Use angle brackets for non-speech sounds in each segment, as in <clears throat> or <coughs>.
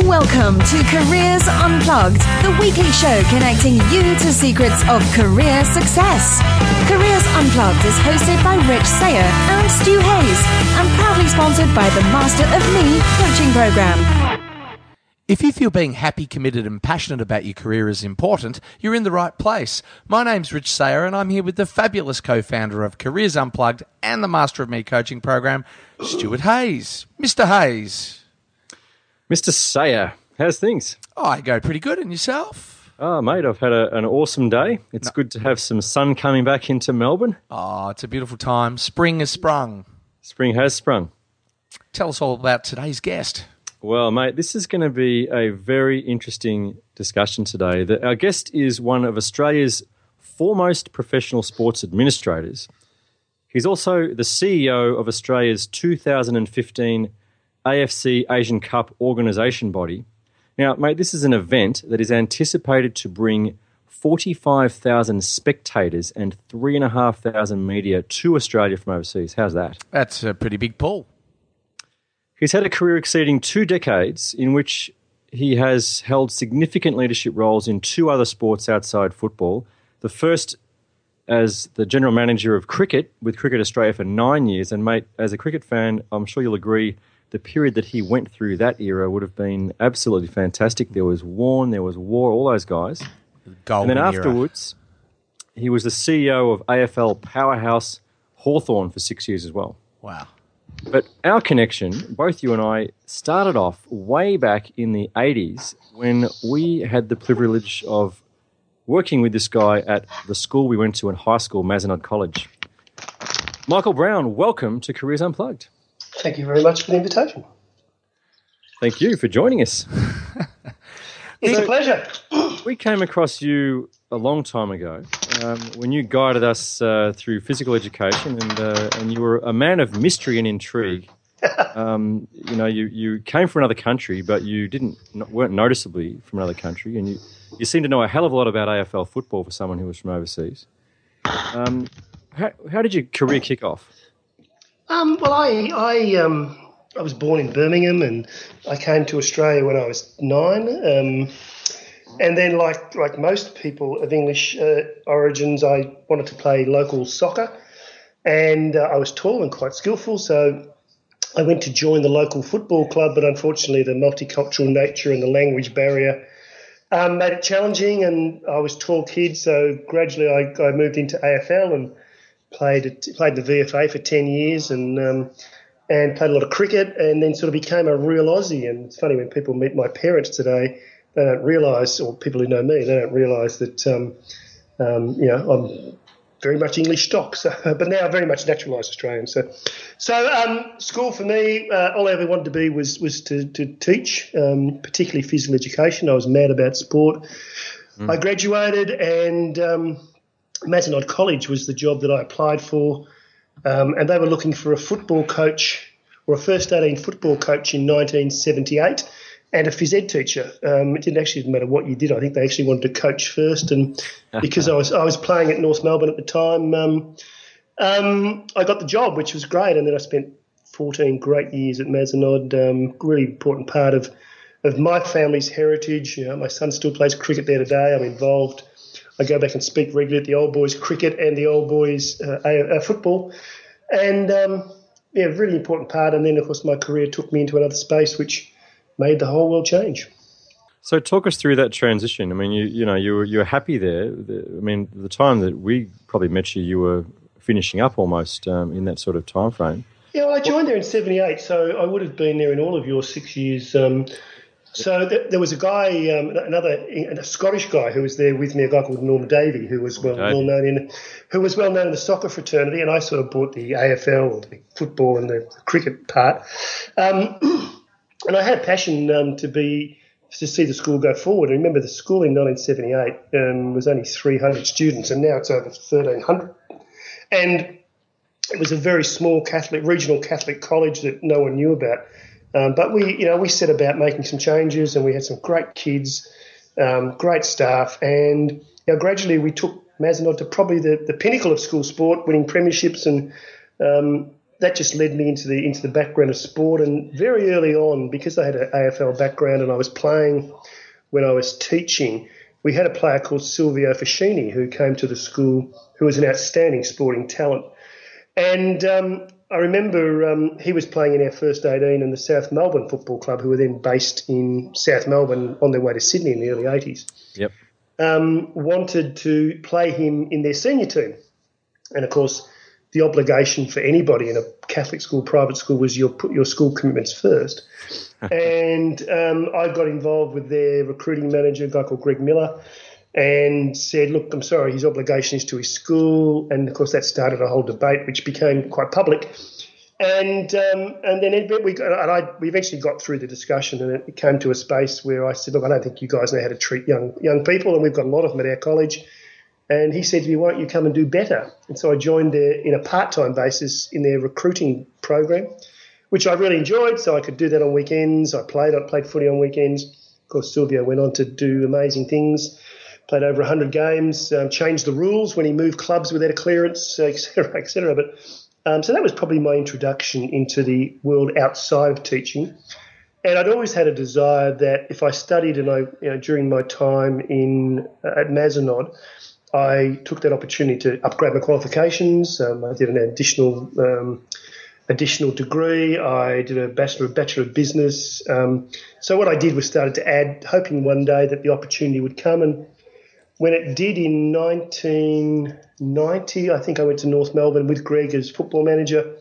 Welcome to Careers Unplugged, the weekly show connecting you to secrets of career success. Careers Unplugged is hosted by Rich Sayer and Stu Hayes and proudly sponsored by the Master of Me coaching program. If you feel being happy, committed, and passionate about your career is important, you're in the right place. My name's Rich Sayer, and I'm here with the fabulous co founder of Careers Unplugged and the Master of Me coaching program, Stuart Hayes. Mr. Hayes. Mr. Sayer, how's things? Oh, I go pretty good. And yourself? Oh, mate, I've had a, an awesome day. It's no. good to have some sun coming back into Melbourne. Oh, it's a beautiful time. Spring has sprung. Spring has sprung. Tell us all about today's guest. Well, mate, this is going to be a very interesting discussion today. The, our guest is one of Australia's foremost professional sports administrators. He's also the CEO of Australia's 2015 AFC Asian Cup organisation body. Now, mate, this is an event that is anticipated to bring 45,000 spectators and 3,500 media to Australia from overseas. How's that? That's a pretty big pull. He's had a career exceeding two decades in which he has held significant leadership roles in two other sports outside football. The first as the general manager of cricket with Cricket Australia for nine years. And, mate, as a cricket fan, I'm sure you'll agree the period that he went through that era would have been absolutely fantastic. There was Warne, there was Waugh, all those guys. Golden and then era. afterwards, he was the CEO of AFL powerhouse Hawthorn for six years as well. Wow. But our connection, both you and I, started off way back in the 80s when we had the privilege of working with this guy at the school we went to in high school, Mazenod College. Michael Brown, welcome to Careers Unplugged. Thank you very much for the invitation. Thank you for joining us. <laughs> it's so, a pleasure. we came across you a long time ago um, when you guided us uh, through physical education, and uh, and you were a man of mystery and intrigue. <laughs> Um, you know, you, you came from another country, but you didn't weren't noticeably from another country, and you you seem to know a hell of a lot about AFL football for someone who was from overseas. Um, how, how did your career kick off? Um, well, I I um, I was born in Birmingham, and I came to Australia when I was nine. Um, and then, like like most people of English uh, origins, I wanted to play local soccer, and uh, I was tall and quite skillful, so I went to join the local football club. But unfortunately, the multicultural nature and the language barrier um, made it challenging, and I was tall kid, so gradually I, I moved into AFL and played played the VFA for ten years, and um, and played a lot of cricket, and then sort of became a real Aussie. And it's funny when people meet my parents today, they don't realise, or people who know me, they don't realise that um, um, you know I'm very much English stock, <laughs> so, but now very much naturalised Australian. So, so um, school for me, uh, all I ever wanted to be was was to, to teach, um, particularly physical education. I was mad about sport. Mm. I graduated and um, Mazenod College was the job that I applied for, um, and they were looking for a football coach or a first 18 football coach in 1978 and a phys ed teacher. Um, it didn't actually matter what you did. I think they actually wanted to coach first, and <laughs> because I was I was playing at North Melbourne at the time, um, um, I got the job, which was great. And then I spent 14 great years at Mazenod. Um, really important part of of my family's heritage. You know, my son still plays cricket there today. I'm involved I go back and speak regularly at the old boys cricket and the old boys uh, uh, football, and um, yeah, really important part. And then of course my career took me into another space, which made the whole world change. So talk us through that transition. I mean, you you know you were you were happy there. I mean, the time that we probably met you, you were finishing up almost um, in that sort of time frame. Yeah, well, I joined there in '78, so I would have been there in all of your six years. Um, so th- there was a guy, um, another a Scottish guy who was there with me, a guy called Norm Davey, who was well, well known in who was well known in the soccer fraternity, and I sort of bought the AFL, or the football, and the cricket part. Um, <clears throat> and I had a passion um, to be to see the school go forward. And remember, the school in 1978 um, was only 300 students, and now it's over 1,300. And it was a very small Catholic regional Catholic college that no one knew about. Um, but we, you know, we set about making some changes, and we had some great kids, um, great staff, and you know, gradually we took Mazenod to probably the, the pinnacle of school sport, winning premierships and um, that just led me into the into the background of sport. And very early on, because I had an AFL background and I was playing when I was teaching, we had a player called Silvio Foschini who came to the school, who was an outstanding sporting talent. And um, I remember um, he was playing in our first 18 and the South Melbourne Football Club, who were then based in South Melbourne on their way to Sydney in the early 80s. Yep. Um, wanted to play him in their senior team. And of course, the obligation for anybody in a Catholic school, private school, was your put your school commitments first. <laughs> and um, I got involved with their recruiting manager, a guy called Greg Miller, and said, "Look, I'm sorry, his obligation is to his school." And of course, that started a whole debate, which became quite public. And um, and then we and I, we eventually got through the discussion, and it came to a space where I said, "Look, I don't think you guys know how to treat young young people, and we've got a lot of them at our college." And he said to me, Why don't you come and do better? And so I joined there in a part time basis in their recruiting program, which I really enjoyed. So I could do that on weekends. I played, I played footy on weekends. Of course, Silvio went on to do amazing things, played over 100 games, um, changed the rules when he moved clubs without a clearance, <laughs> etc., etc. But um, so that was probably my introduction into the world outside of teaching. And I'd always had a desire that if I studied and I, you know, during my time in uh, at Mazenod, I took that opportunity to upgrade my qualifications. Um, I did an additional um, additional degree. I did a bachelor bachelor of business. Um, so what I did was started to add, hoping one day that the opportunity would come. And when it did in 1990, I think I went to North Melbourne with Greg as football manager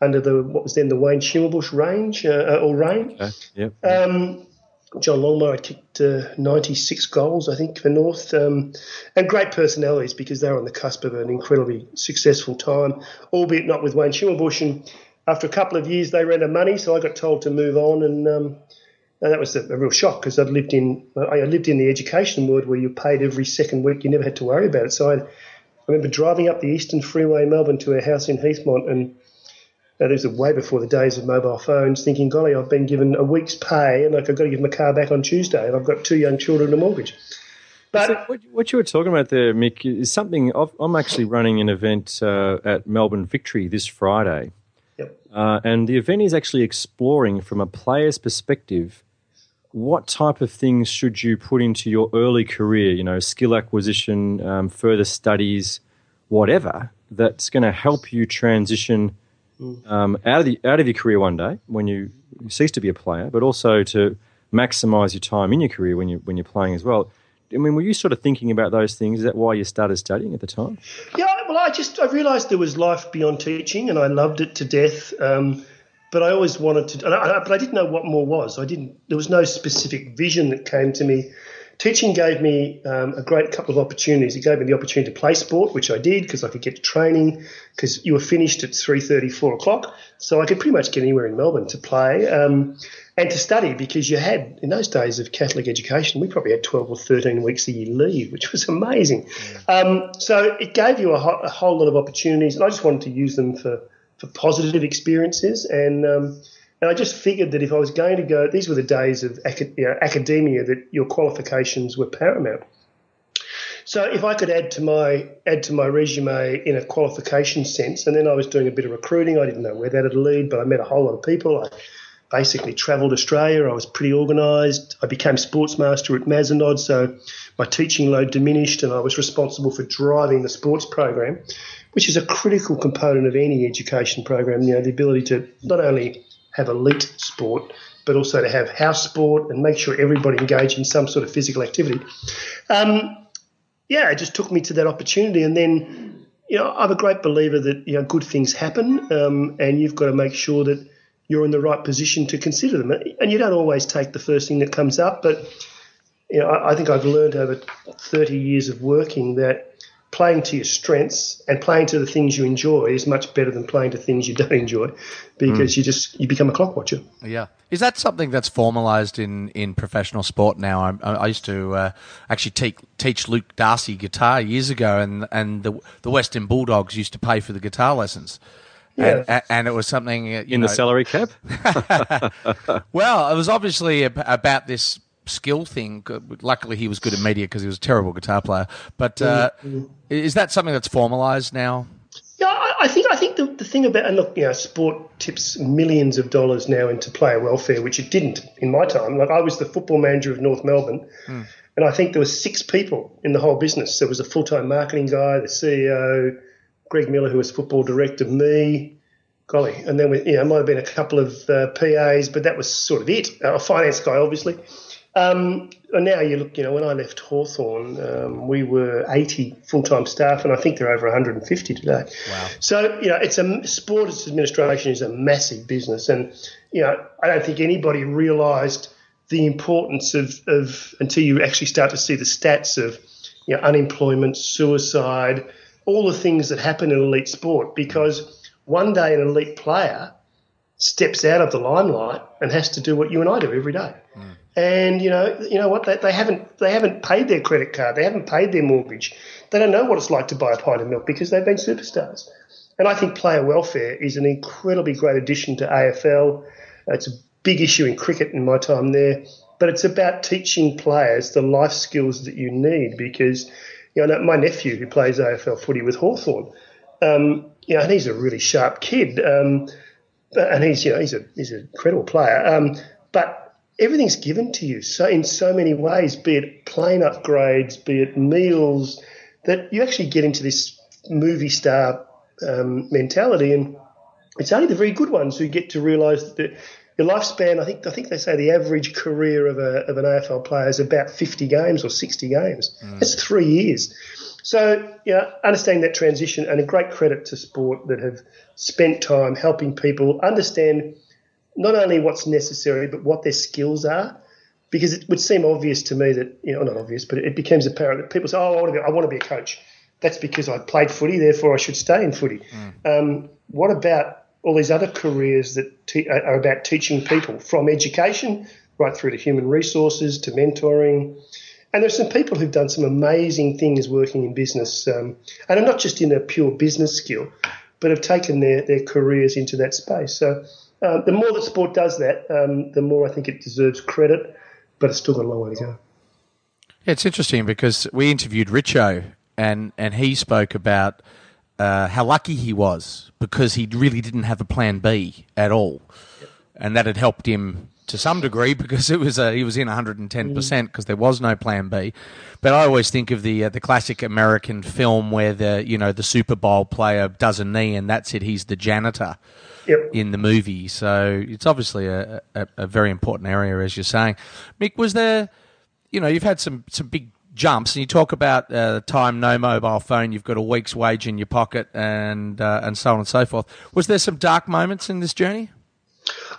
under the what was then the Wayne Schimmelbusch range uh, or reign. Okay. Yep. Um, John Longmire had kicked uh, 96 goals, I think, for North, um, and great personalities because they were on the cusp of an incredibly successful time, albeit not with Wayne Schimmelbusch. And after a couple of years, they ran out of money, so I got told to move on, and, um, and that was a, a real shock because I'd lived in I lived in the education world where you paid every second week, you never had to worry about it. So I, I remember driving up the Eastern Freeway in Melbourne to a house in Heathmont and now, this is way before the days of mobile phones, thinking, golly, I've been given a week's pay and like, I've got to give my car back on Tuesday and I've got two young children and a mortgage. But so what, what, you were talking about there, Mick, is something i am actually running an event uh, at Melbourne Victory this Friday. Yep. Uh, and the event is actually exploring from a player's perspective what type of things should you put into your early career, you know, skill acquisition, um, further studies, whatever, that's going to help you transition – um, out of the out of your career one day when you cease to be a player, but also to maximise your time in your career when you when you're playing as well. I mean, were you sort of thinking about those things? Is that why you started studying at the time? Yeah, well, I just I realised there was life beyond teaching, and I loved it to death. Um, but I always wanted to, I, but I didn't know what more was. I didn't. There was no specific vision that came to me teaching gave me um, a great couple of opportunities. It gave me the opportunity to play sport, which I did because I could get to training because you were finished at 3.30, 4 o'clock. So I could pretty much get anywhere in Melbourne to play um, and to study because you had, in those days of Catholic education, we probably had 12 or 13 weeks a year leave, which was amazing. Um, so it gave you a, ho- a, whole lot of opportunities and I just wanted to use them for, for positive experiences and um, – and I just figured that if I was going to go, these were the days of you know, academia that your qualifications were paramount. So if I could add to my add to my resume in a qualification sense, and then I was doing a bit of recruiting. I didn't know where that would lead, but I met a whole lot of people. I basically travelled Australia. I was pretty organised. I became sports master at Mazenod, so my teaching load diminished, and I was responsible for driving the sports program, which is a critical component of any education program. You know, the ability to not only have elite sport, but also to have house sport and make sure everybody engaged in some sort of physical activity. Um, yeah, it just took me to that opportunity. And then, you know, I'm a great believer that, you know, good things happen um, and you've got to make sure that you're in the right position to consider them. And you don't always take the first thing that comes up, but, you know, I, I think I've learned over 30 years of working that playing to your strengths and playing to the things you enjoy is much better than playing to things you don't enjoy because mm. you just you become a clock watcher yeah is that something that's formalized in in professional sport now i, I used to uh, actually teach, teach luke darcy guitar years ago and and the the western bulldogs used to pay for the guitar lessons yeah. And, and, it was something in know, the salary cap. <laughs> <laughs> well, it was obviously about this skill thing. Luckily, he was good at media because he was a terrible guitar player. But uh, mm-hmm. is that something that's formalised now? Yeah, I, I think I think the, the thing about and look, you know, sport tips millions of dollars now into player welfare, which it didn't in my time. Like I was the football manager of North Melbourne, mm. and I think there were six people in the whole business. There was a full time marketing guy, the CEO, Greg Miller, who was football director, me, golly, and then we, you know, might have been a couple of uh, PAs, but that was sort of it. A finance guy, obviously. Um, and now you look, you know, when I left Hawthorn, um, we were 80 full time staff, and I think they're over 150 today. Wow. So, you know, it's a sports administration is a massive business. And, you know, I don't think anybody realised the importance of, of until you actually start to see the stats of, you know, unemployment, suicide, all the things that happen in elite sport because one day an elite player steps out of the limelight and has to do what you and I do every day. Mm. And you know, you know what? They, they haven't they haven't paid their credit card. They haven't paid their mortgage. They don't know what it's like to buy a pint of milk because they've been superstars. And I think player welfare is an incredibly great addition to AFL. It's a big issue in cricket in my time there, but it's about teaching players the life skills that you need because you know my nephew who plays AFL footy with Hawthorn, um, you know, and he's a really sharp kid, um, and he's you know he's a he's an incredible player, um, but everything's given to you so in so many ways, be it plane upgrades, be it meals, that you actually get into this movie star um, mentality, and it's only the very good ones who get to realise that your lifespan. I think I think they say the average career of a of an AFL player is about fifty games or sixty games. Mm. That's three years. So, you know, understanding that transition and a great credit to sport that have spent time helping people understand not only what's necessary, but what their skills are. Because it would seem obvious to me that, you know, not obvious, but it becomes apparent that people say, oh, I want to be, I want to be a coach. That's because I played footy, therefore I should stay in footy. Mm. Um, what about all these other careers that te- are about teaching people from education right through to human resources to mentoring? And there's some people who've done some amazing things working in business, um, and are not just in a pure business skill, but have taken their, their careers into that space. So uh, the more that sport does that, um, the more I think it deserves credit, but it's still got a long way to go. Yeah, it's interesting because we interviewed Richo, and and he spoke about uh, how lucky he was because he really didn't have a plan B at all, yep. and that had helped him to some degree because it was a, he was in 110 percent because there was no plan B. But I always think of the uh, the classic American film where the you know the Super Bowl player does a knee and that's it. He's the janitor yep. in the movie. So it's obviously a, a, a, very important area, as you're saying. Mick, was there, you know, you've had some, some big jumps, and you talk about uh, time no mobile phone, you've got a week's wage in your pocket, and uh, and so on and so forth. Was there some dark moments in this journey?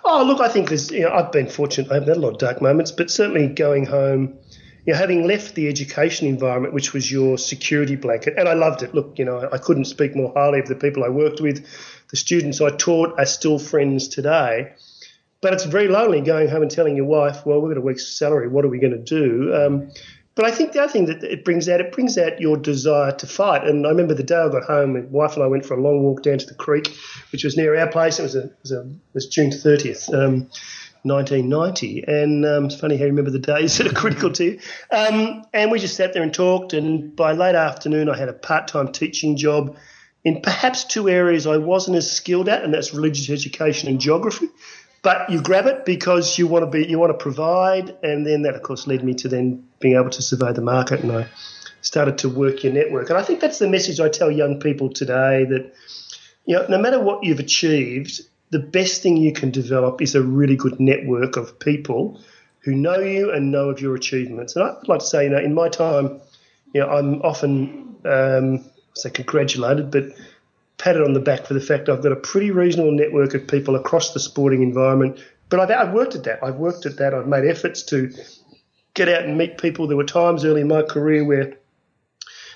Oh, look, I think there's. You know, I've been fortunate. I've had a lot of dark moments, but certainly going home you know, having left the education environment, which was your security blanket, and I loved it. Look, you know, I couldn't speak more highly of the people I worked with. The students I taught are still friends today. But it's very lonely going home and telling your wife, well, we've got a week's salary. What are we going to do? Um, but I think the other thing that it brings out, it brings out your desire to fight. And I remember the day I got home, my wife and I went for a long walk down to the creek, which was near our place. It was, a, it was, a, it was June 30th. Um, 1990. And um, it's funny how you remember the days <laughs> that are critical to you. Um, and we just sat there and talked. And by late afternoon, I had a part time teaching job in perhaps two areas I wasn't as skilled at, and that's religious education and geography. But you grab it because you want to be, you want to provide, and then that, of course, led me to then being able to survey the market, and I started to work your network. And I think that's the message I tell young people today that, you know, no matter what you've achieved, the best thing you can develop is a really good network of people who know you and know of your achievements. And I'd like to say, you know, in my time, you know, I'm often um, say congratulated, but patted on the back for the fact I've got a pretty reasonable network of people across the sporting environment. But I've, I've worked at that. I've worked at that. I've made efforts to get out and meet people. There were times early in my career where,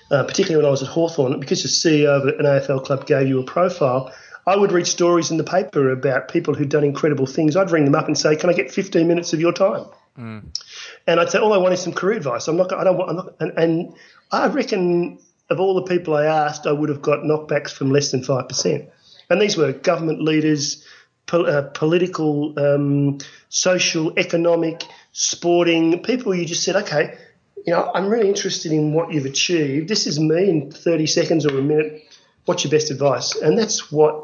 uh, particularly when I was at Hawthorn, because the CEO of an AFL club gave you a profile, I would read stories in the paper about people who'd done incredible things. I'd ring them up and say, "Can I get 15 minutes of your time?" Mm. And I'd say, "All I want is some career advice. I'm not. I don't want. I'm not." And, and I reckon of all the people I asked, I would have got knockbacks from less than five percent. And these were government leaders, po- uh, political, um, social, economic, sporting people. You just said, "Okay." You know, I'm really interested in what you've achieved. This is me in 30 seconds or a minute what's your best advice? And that's what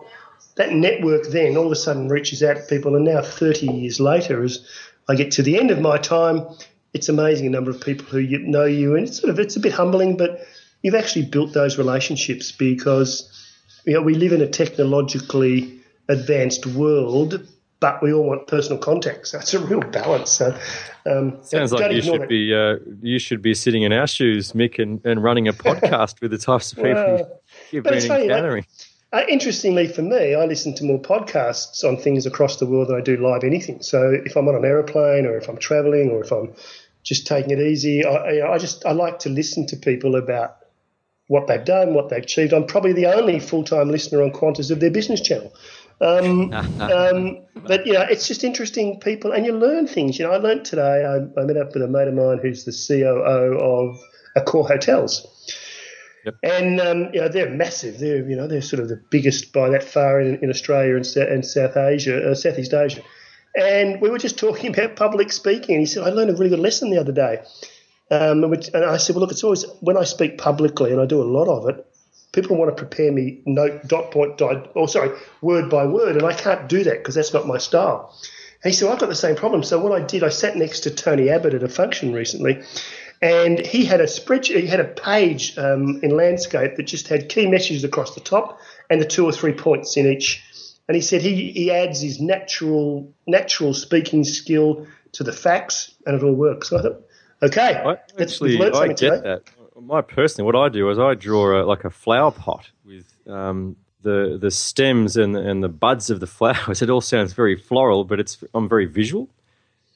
that network then all of a sudden reaches out to people. And now, 30 years later, as I get to the end of my time, it's amazing a number of people who know you, and it's sort of it's a bit humbling, but you've actually built those relationships because you know we live in a technologically advanced world, but we all want personal contact. So <laughs> it's a real balance. So, um, Sounds like you should be uh, you should be sitting in our shoes, Mick, and, and running a <laughs> podcast with the types of people well, you've been encountering. Like, uh, interestingly, for me, I listen to more podcasts on things across the world than I do live anything. So if I'm on an aeroplane, or if I'm traveling, or if I'm just taking it easy, I, I just I like to listen to people about what they've done, what they've achieved. I'm probably the only full time listener on Qantas of their business channel. Um, <laughs> um, but you know, it's just interesting people, and you learn things. You know, I learned today. I, I met up with a mate of mine who's the COO of Accor Hotels Yep. And um, you know they're massive. They're you know they're sort of the biggest by that far in, in Australia and, and South Asia, uh, Southeast Asia. And we were just <laughs> talking about public speaking. And he said, I learned a really good lesson the other day. Um, and, and I said, well, look, it's always when I speak publicly, and I do a lot of it. People want to prepare me note dot point dot or sorry word by word, and I can't do that because that's not my style. And he said, well, I've got the same problem. So what I did, I sat next to Tony Abbott at a function recently, and he had a spreadsheet, he had a page um, in landscape that just had key messages across the top and the two or three points in each. And he said he, he adds his natural natural speaking skill to the facts, and it all works. So I thought, okay, I, actually, I get today. that. My personally, what I do is I draw a, like a flower pot with um, the the stems and and the buds of the flowers. <laughs> It all sounds very floral, but it's I'm very visual.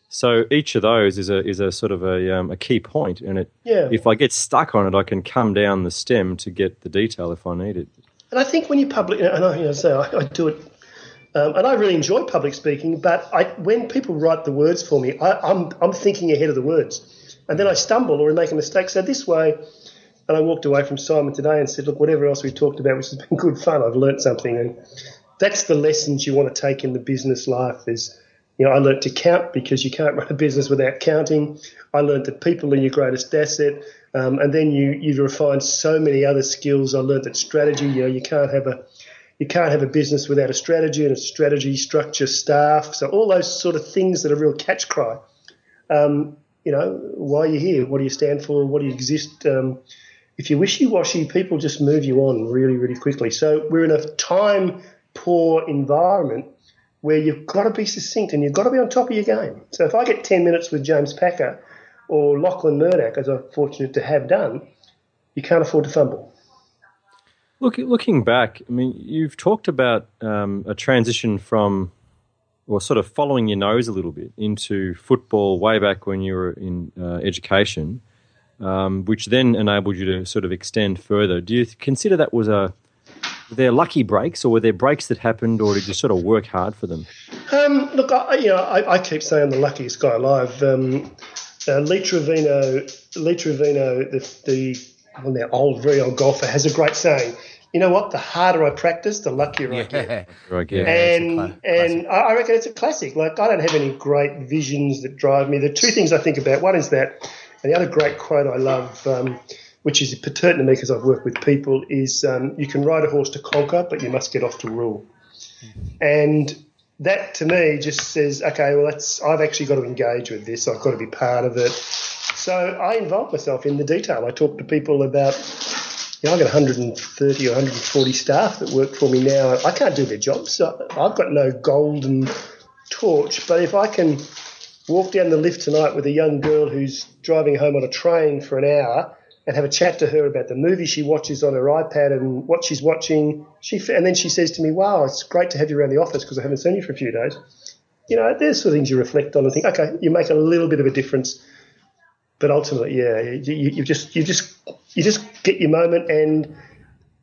So each of those is a is a sort of a um, a key point, and it yeah. if I get stuck on it, I can come down the stem to get the detail if I need it. And I think when you public, and I, you know, so I, I do it, um, and I really enjoy public speaking. But I, when people write the words for me, I, I'm I'm thinking ahead of the words, and then I stumble or make a mistake. So this way, and I walked away from Simon today and said, look, whatever else we talked about, which has been good fun, I've learnt something, and that's the lessons you want to take in the business life. Is you know, I learnt to count because you can't <laughs> run a business without counting. I learnt that people are your greatest asset. Um, and then you, you refine so many other skills. I learned that strategy, you know, you can't have a, you can't have a business without a strategy and a strategy, structure, staff. So all those sort of things that are real catch cry. Um, you know, why are you here? What do you stand for? What do you exist? Um, if you're wishy-washy, people just move you on really, really quickly. So we're in a time poor environment where you've got to be succinct and you've got to be on top of your game. So if I get 10 minutes with James Packer or Lachlan Murdoch, as I'm fortunate to have done, you can't afford to fumble. Look, looking back, I mean, you've talked about um, a transition from, or sort of following your nose a little bit into football way back when you were in uh, education, um, which then enabled you to sort of extend further. Do you consider that was a were there lucky breaks, or were there breaks that happened, or did you sort of work hard for them? Um, look, I, you know, I, I, keep saying the luckiest guy alive. Um, uh, Lee Trevino, Lee Trevino, the, the well, now old, very old golfer, has a great saying. You know what? The harder I practice, the luckier yeah. <laughs> I get. Right, yeah. And and I reckon it's a classic. Like I don't have any great visions that drive me. The two things I think about. One is that, and the other great quote I love. Um, which is pertinent to me because I've worked with people, is um, you can ride a horse to conquer, but you must get off to rule. And that to me just says, okay, well, that's I've actually got to engage with this. I've got to be part of it. So I involve myself in the detail. I talk to people about, you know, I've got 130 or 140 staff that work for me now. I can't do their jobs. So I've got no golden torch, but if I can walk down the lift tonight with a young girl who's driving home on a train for an hour and have a chat to her about the movie she watches on her iPad and what she's watching. She and then she says to me, "Wow, it's great to have you around the office because I haven't seen you for a few days." You know, there's sort of things you reflect on and think, okay, you make a little bit of a difference, but ultimately, yeah, you, you, you just you just you just get your moment, and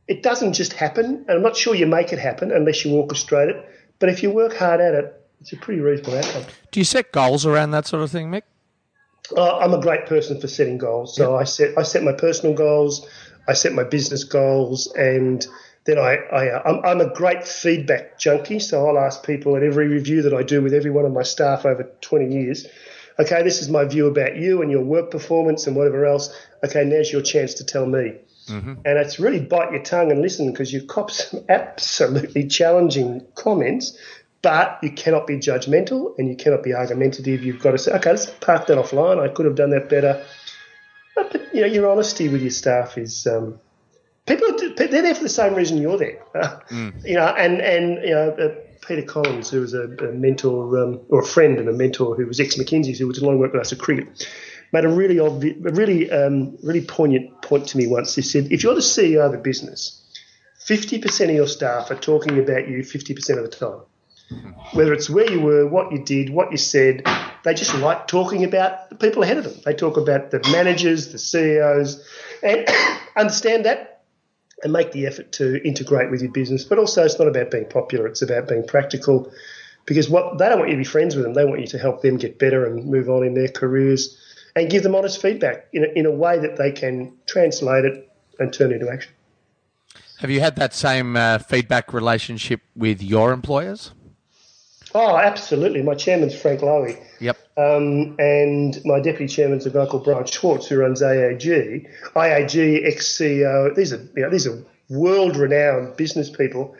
it doesn't just happen. And I'm not sure you make it happen unless you orchestrate it. But if you work hard at it, it's a pretty reasonable outcome. Do you set goals around that sort of thing, Mick? Uh, I'm a great person for setting goals. So I set I set my personal goals, I set my business goals, and then I, I uh, I'm, I'm, a great feedback junkie. So I'll ask people at every review that I do with every one of my staff over 20 years. Okay, this is my view about you and your work performance and whatever else. Okay, now's your chance to tell me. Mm-hmm. And it's really bite your tongue and listen because you cop some <laughs> absolutely challenging comments, but you cannot be judgmental and you cannot be argumentative. You've got to say, okay, let's park that offline. I could have done that better. But, but you know, your honesty with your staff is. Um, people they're there for the same reason you're there. Uh, <laughs> mm. You know, and and you know. Peter Collins, who was a, a mentor um, or a friend and a mentor who was ex McKinsey's, who did a lot of work with us at cricket, made a really obvious, a really, um, really poignant point to me once. He said, if you're the CEO of a business, 50% of your staff are talking about you 50% of the time. Whether it's where you were, what you did, what you said, they just like talking about the people ahead of them. They talk about the managers, the CEOs, and <coughs> understand that and make the effort to integrate with your business. But also, it's not about being popular, it's about being practical because what they don't want you to be friends with them, they want you to help them get better and move on in their careers and give them honest feedback in a, in a way that they can translate it and turn into action. Have you had that same uh, feedback relationship with your employers? Oh, absolutely. My chairman's Frank Lowy. Yep. Um, and my deputy chairman's a guy called Brian Schwartz, who runs AAG. IAG, ex CEO. These are you know, these are world renowned business people,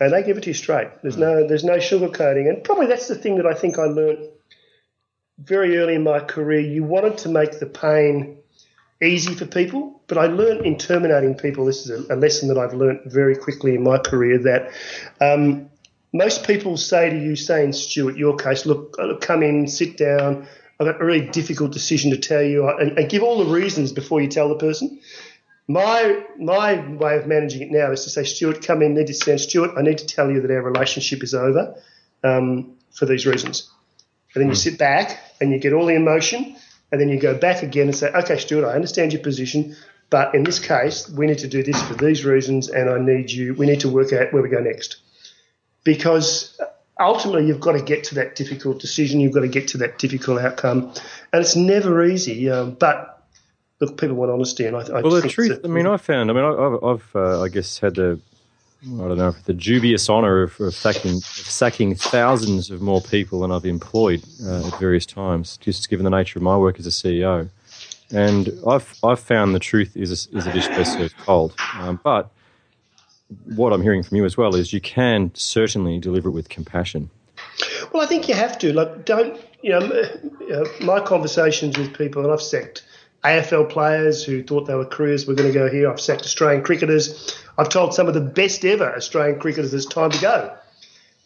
and they give it to you straight. There's no there's no sugarcoating, and probably that's the thing that I think I learned very early in my career, you wanted to make the pain easy for people, but I learned in terminating people. This is a, a lesson that I've learned very quickly in my career that um, most people say to you, say in Stuart, your case, look, come in, sit down. I've got a really difficult decision to tell you, and, and give all the reasons before you tell the person. My my way of managing it now is to say, Stuart, come in, need to stand. Stuart, I need to tell you that our relationship is over um, for these reasons. And then you sit back and you get all the emotion, and then you go back again and say, okay, Stuart, I understand your position, but in this case, we need to do this for these reasons, and I need you, we need to work out where we go next. Because ultimately, you've got to get to that difficult decision, you've got to get to that difficult outcome, and it's never easy, um, but look, people want honesty, and I, I well, the truth. I mean, I found. I mean, I, have uh, I guess, had the I don't know, the dubious honour of, of, sacking, of sacking thousands of more people than I've employed uh, at various times, just given the nature of my work as a CEO. And I've, I've found the truth is a, is a dish best served cold. Um, but what I'm hearing from you as well is you can certainly deliver it with compassion. Well, I think you have to. Like, don't, you know, my conversations with people, and I've sacked AFL players who thought they were careers were going to go here. I've sacked Australian cricketers. I've told some of the best ever Australian cricketers it's time to go.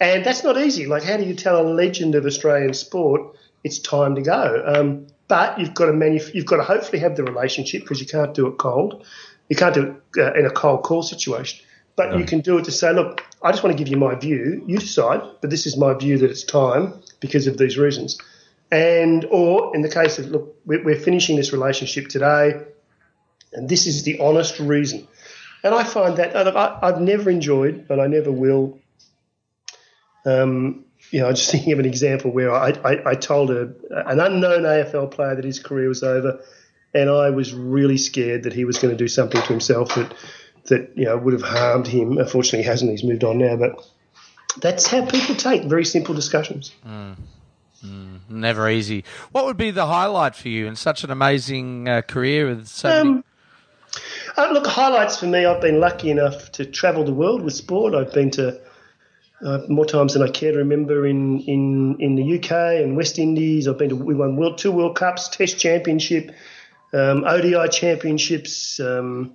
And that's not easy. Like, how do you tell a legend of Australian sport it's time to go? Um, but you've got to manuf- you've got to hopefully have the relationship because you can't do it cold. You can't do it uh, in a cold call situation. But no. you can do it to say, look, I just want to give you my view. You decide, but this is my view that it's time because of these reasons. And or in the case of look, we're finishing this relationship today, and this is the honest reason. And I find that I, have never enjoyed, and I never will. Um, you know, I'm <laughs> just thinking of an example where I, I, I told a, an unknown AFL player that his career was over, and I was really scared that he was going to do something to himself that that you know would have harmed him. Unfortunately, he hasn't. He's moved on now, but that's how people take very simple discussions. Mm. Mm, never easy. What would be the highlight for you in such an amazing uh, career with so um, many? Uh, look, highlights for me. I've been lucky enough to travel the world with sport. I've been to uh, more times than I care to remember in, in, in the UK and West Indies. I've been to we won world, two World Cups, Test Championship, um, ODI Championships. Um,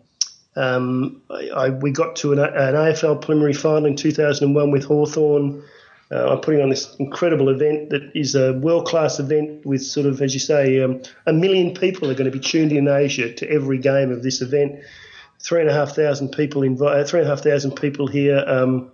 um, I, I, we got to an, an, AFL preliminary final in 2001 with Hawthorn. Uh, I'm putting on this incredible event that is a world class event with sort of, as you say, um, a million people are going to be tuned in Asia to every game of this event. Three and a half thousand people. Uh, three and a half thousand people here. Um,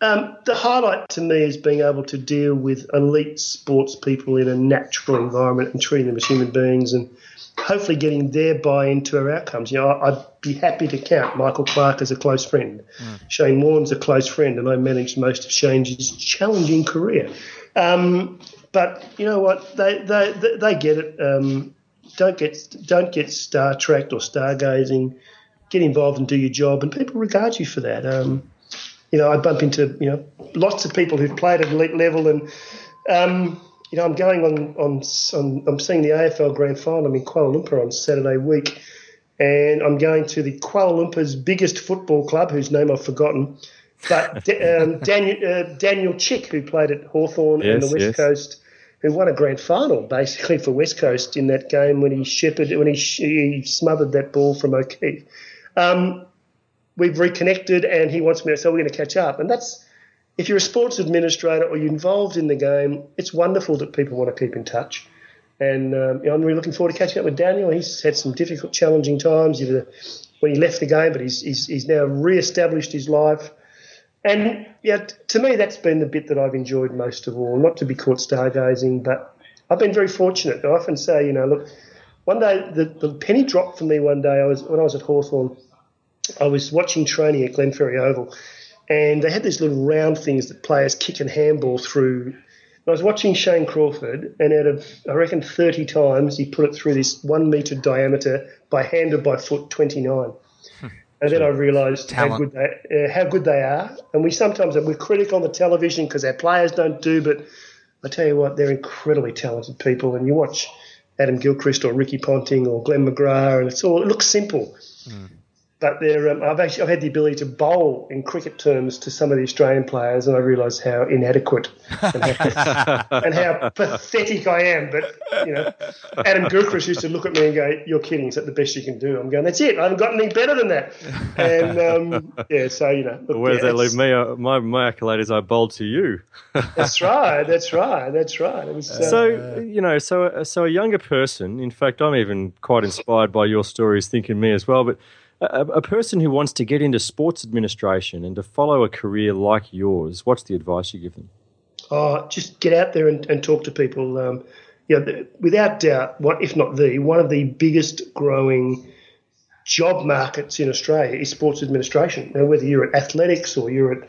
um, the highlight to me is being able to deal with elite sports people in a natural environment and treating them as human beings and hopefully getting their buy-in to our outcomes. You know, I'd be happy to count Michael Clarke as a close friend. Mm. Shane Warne's a close friend, and I managed most of Shane's challenging career. Um, but you know what? They they they get it. Um, don't get don't get star tracked or stargazing. Get involved and do your job, and people regard you for that. Um, you know, I bump into you know lots of people who've played at elite level, and um, you know, I'm going on, on, on I'm seeing the AFL Grand Final in Kuala Lumpur on Saturday week, and I'm going to the Kuala Lumpur's biggest football club, whose name I've forgotten. But <laughs> um, Daniel, uh, Daniel Chick, who played at Hawthorn and the West yes. Coast, who won a grand final basically for West Coast in that game when he shepherded, when he, he smothered that ball from O'Keefe. Um, we've reconnected, and he wants me to. So we're going to catch up, and that's if you're a sports administrator or you're involved in the game, it's wonderful that people want to keep in touch. And um, I'm really looking forward to catching up with Daniel. He's had some difficult, challenging times when he left the game, but he's, he's, he's now re-established his life. And yeah, to me, that's been the bit that I've enjoyed most of all. Not to be caught stargazing, but I've been very fortunate. I often say, you know, look, one day the, the penny dropped for me. One day I was when I was at Hawthorn, I was watching training at Glenferrie Oval, and they had these little round things that players kick and handball through. I was watching Shane Crawford, and out of I reckon 30 times he put it through this one metre diameter by hand or by foot 29. And then I realised how good they uh, how good they are. And we sometimes we're critical on the television because our players don't do, but I tell you what, they're incredibly talented people. And you watch Adam Gilchrist or Ricky Ponting or Glenn McGrath, and it's all it looks simple, but they're. Um, I've actually I've had the ability to bowl in cricket terms to some of the Australian players, and I realise how inadequate and how, <laughs> and how pathetic I am. But you know, Adam Gilchrist used to look at me and go, "You're kidding? Is that the best you can do?" I'm going, "That's it. I haven't got anything better than that." And um, yeah, so you know, look, Where does that leave me? Uh, My, my accolade is I bowled to you. <laughs> That's right. That's right. That's right. It was, uh, So you know, so so a younger person. In fact, I'm even quite inspired by your stories, thinking me as well. But a, a person who wants to get into sports administration and to follow a career like yours, what's the advice you give them? Oh, just get out there and, and talk to people. Um, you know, without doubt, what if not the one of the biggest growing job markets in Australia is sports administration. Now, whether you're at athletics or you're at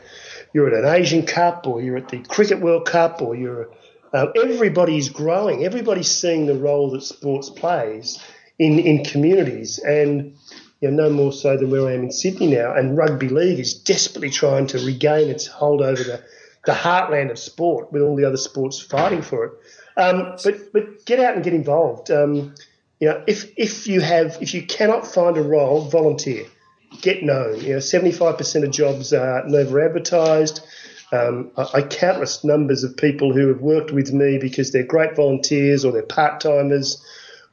you're at an Asian Cup or you're at the Cricket World Cup or you're uh, everybody's growing. Everybody's seeing the role that sports plays in in communities and. You know, no more so than where I am in Sydney now, and rugby league is desperately trying to regain its hold over the, the heartland of sport, with all the other sports fighting for it. Um, but but get out and get involved. Um, you know, if if you have if you cannot find a role, volunteer. Get known. You know, seventy five percent of jobs are never advertised. Um, I, I countless numbers of people who have worked with me because they're great volunteers or they're part timers,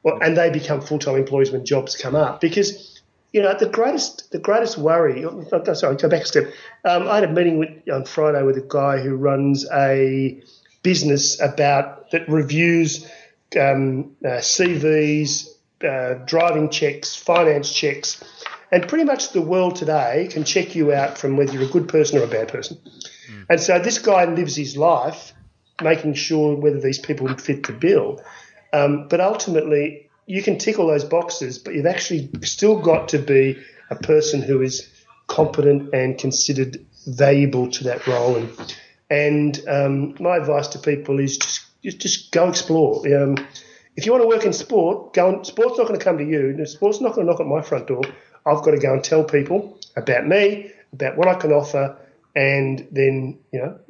and they become full time employees when jobs come up. Because you know, the greatest the greatest worry. oh, Sorry, go back a step. Um, I had a meeting with, on Friday with a guy who runs a business about that reviews um, uh, CVs, uh, driving checks, finance checks, and pretty much the world today can check you out from whether you're a good person or a bad person. And so this guy lives his life making sure whether these people fit the bill. Um, but ultimately, you can tick all those boxes, but you've actually still got to be a person who is competent and considered valuable to that role. And, and um, my advice to people is just just, go explore. Um, if you want to work in sport, go. And, sport's not going to come to you. Sport's not going to knock at my front door. I've got to go and tell people about me, about what I can offer, and then you know,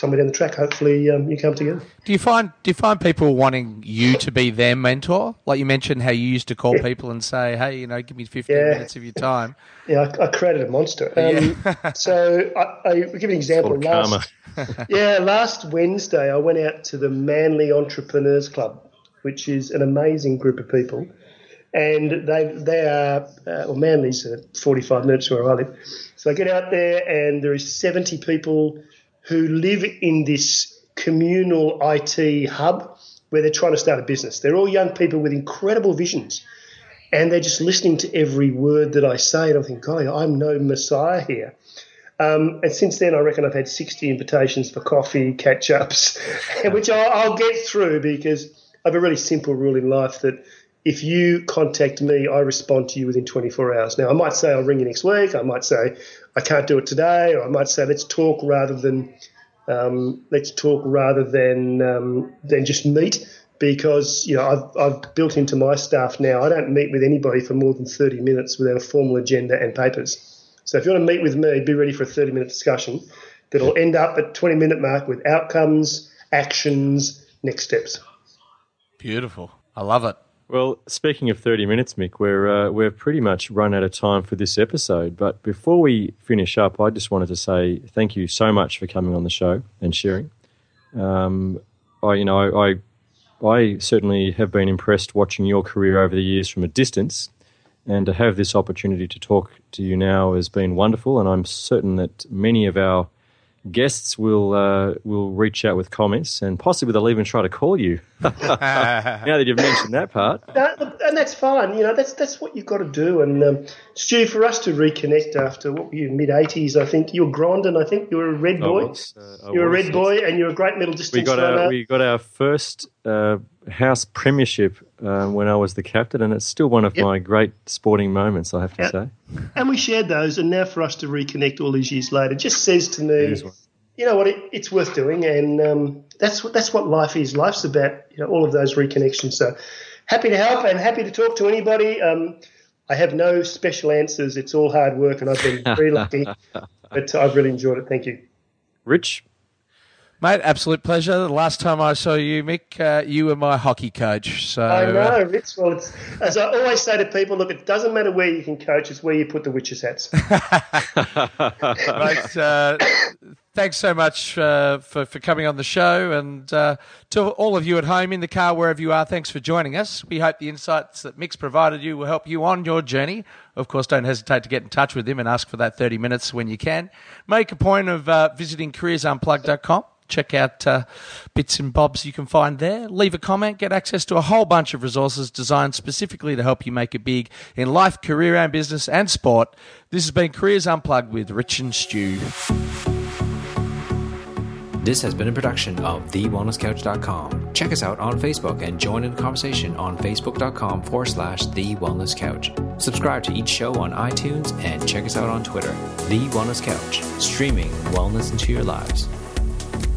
somewhere down the track, hopefully, um, you come together. Do you find do you find people wanting you to be their mentor? Like you mentioned, how you used to call people and say, "Hey, you know, give me fifteen Yeah. minutes of your time." <laughs> Yeah, I, I created a monster. Um, <laughs> so I, I will give you an example. Sort of last, <laughs> yeah, last Wednesday I went out to the Manly Entrepreneurs Club, which is an amazing group of people, and they they are uh, well Manly's uh, 45 minutes from where I live. So I get out there and there is 70 people who live in this communal IT hub where they're trying to start a business. They're all young people with incredible visions and they're just listening to every word that I say. And I'm thinking, God, I'm no messiah here. Um, and since then, I reckon I've had 60 invitations for coffee, catch ups, <laughs> which I'll, I'll get through because I have a really simple rule in life that if you contact me, I respond to you within 24 hours. Now, I might say I'll ring you next week. I might say I can't do it today, or I might say let's talk rather than um, let's talk rather than um, than just meet because you know I've, I've built into my staff now. I don't meet with anybody for more than 30 minutes without a formal agenda and papers. So if you want to meet with me, be ready for a 30 minute discussion that'll end up at 20 minute mark with outcomes, actions, next steps. Beautiful. I love it. Well, speaking of 30 minutes, Mick, we're, uh, we're pretty much run out of time for this episode. But before we finish up, I just wanted to say thank you so much for coming on the show and sharing. Um, I, you know, I, I certainly have been impressed watching your career over the years from a distance, and to have this opportunity to talk to you now has been wonderful. And I'm certain that many of our guests will uh, will reach out with comments, and possibly they'll even try to call you. <laughs> <laughs> now that you've mentioned that part, and that's fine. You know, that's that's what you've got to do. And um, Stu, for us to reconnect after what were you mid eighties? I think you were Grondin. I think you were a red boy. Was, uh, you're was, a red boy, and you're a great middle distance we got runner. Our, we got our first uh, house premiership uh, when I was the captain, and it's still one of yep. my great sporting moments. I have to yep. say. And we shared those, and now for us to reconnect all these years later just says to me, you know what, it, it's worth doing, and um, that's what that's what life is. Life's about you know all of those reconnections. So happy to help and happy to talk to anybody. Um, I have no special answers. It's all hard work, and I've been very lucky. <laughs> But I've really enjoyed it. Thank you, Rich. Mate, absolute pleasure. The last time I saw you, Mick, uh, you were my hockey coach. So I know, uh, Rich. Well, it's, as I always say to people, look, it doesn't matter where you can coach; it's where you put the witches' hats. <laughs> Mate, uh, thanks so much uh, for for coming on the show, and uh, to all of you at home, in the car, wherever you are, thanks for joining us. We hope the insights that Mick's provided you will help you on your journey. Of course, don't hesitate to get in touch with him and ask for that thirty minutes when you can. Make a point of uh, visiting careersunplugged.com check out uh, bits and bobs you can find there. Leave a comment, get access to a whole bunch of resources designed specifically to help you make it big in life, career, and business and sport. This has been Careers Unplugged with Rich and Stu. This has been a production of TheWellnessCouch.com. Check us out on Facebook and join in the conversation on Facebook.com forward slash The Wellness Couch. Subscribe to each show on iTunes and check us out on Twitter. The Wellness Couch, streaming wellness into your lives.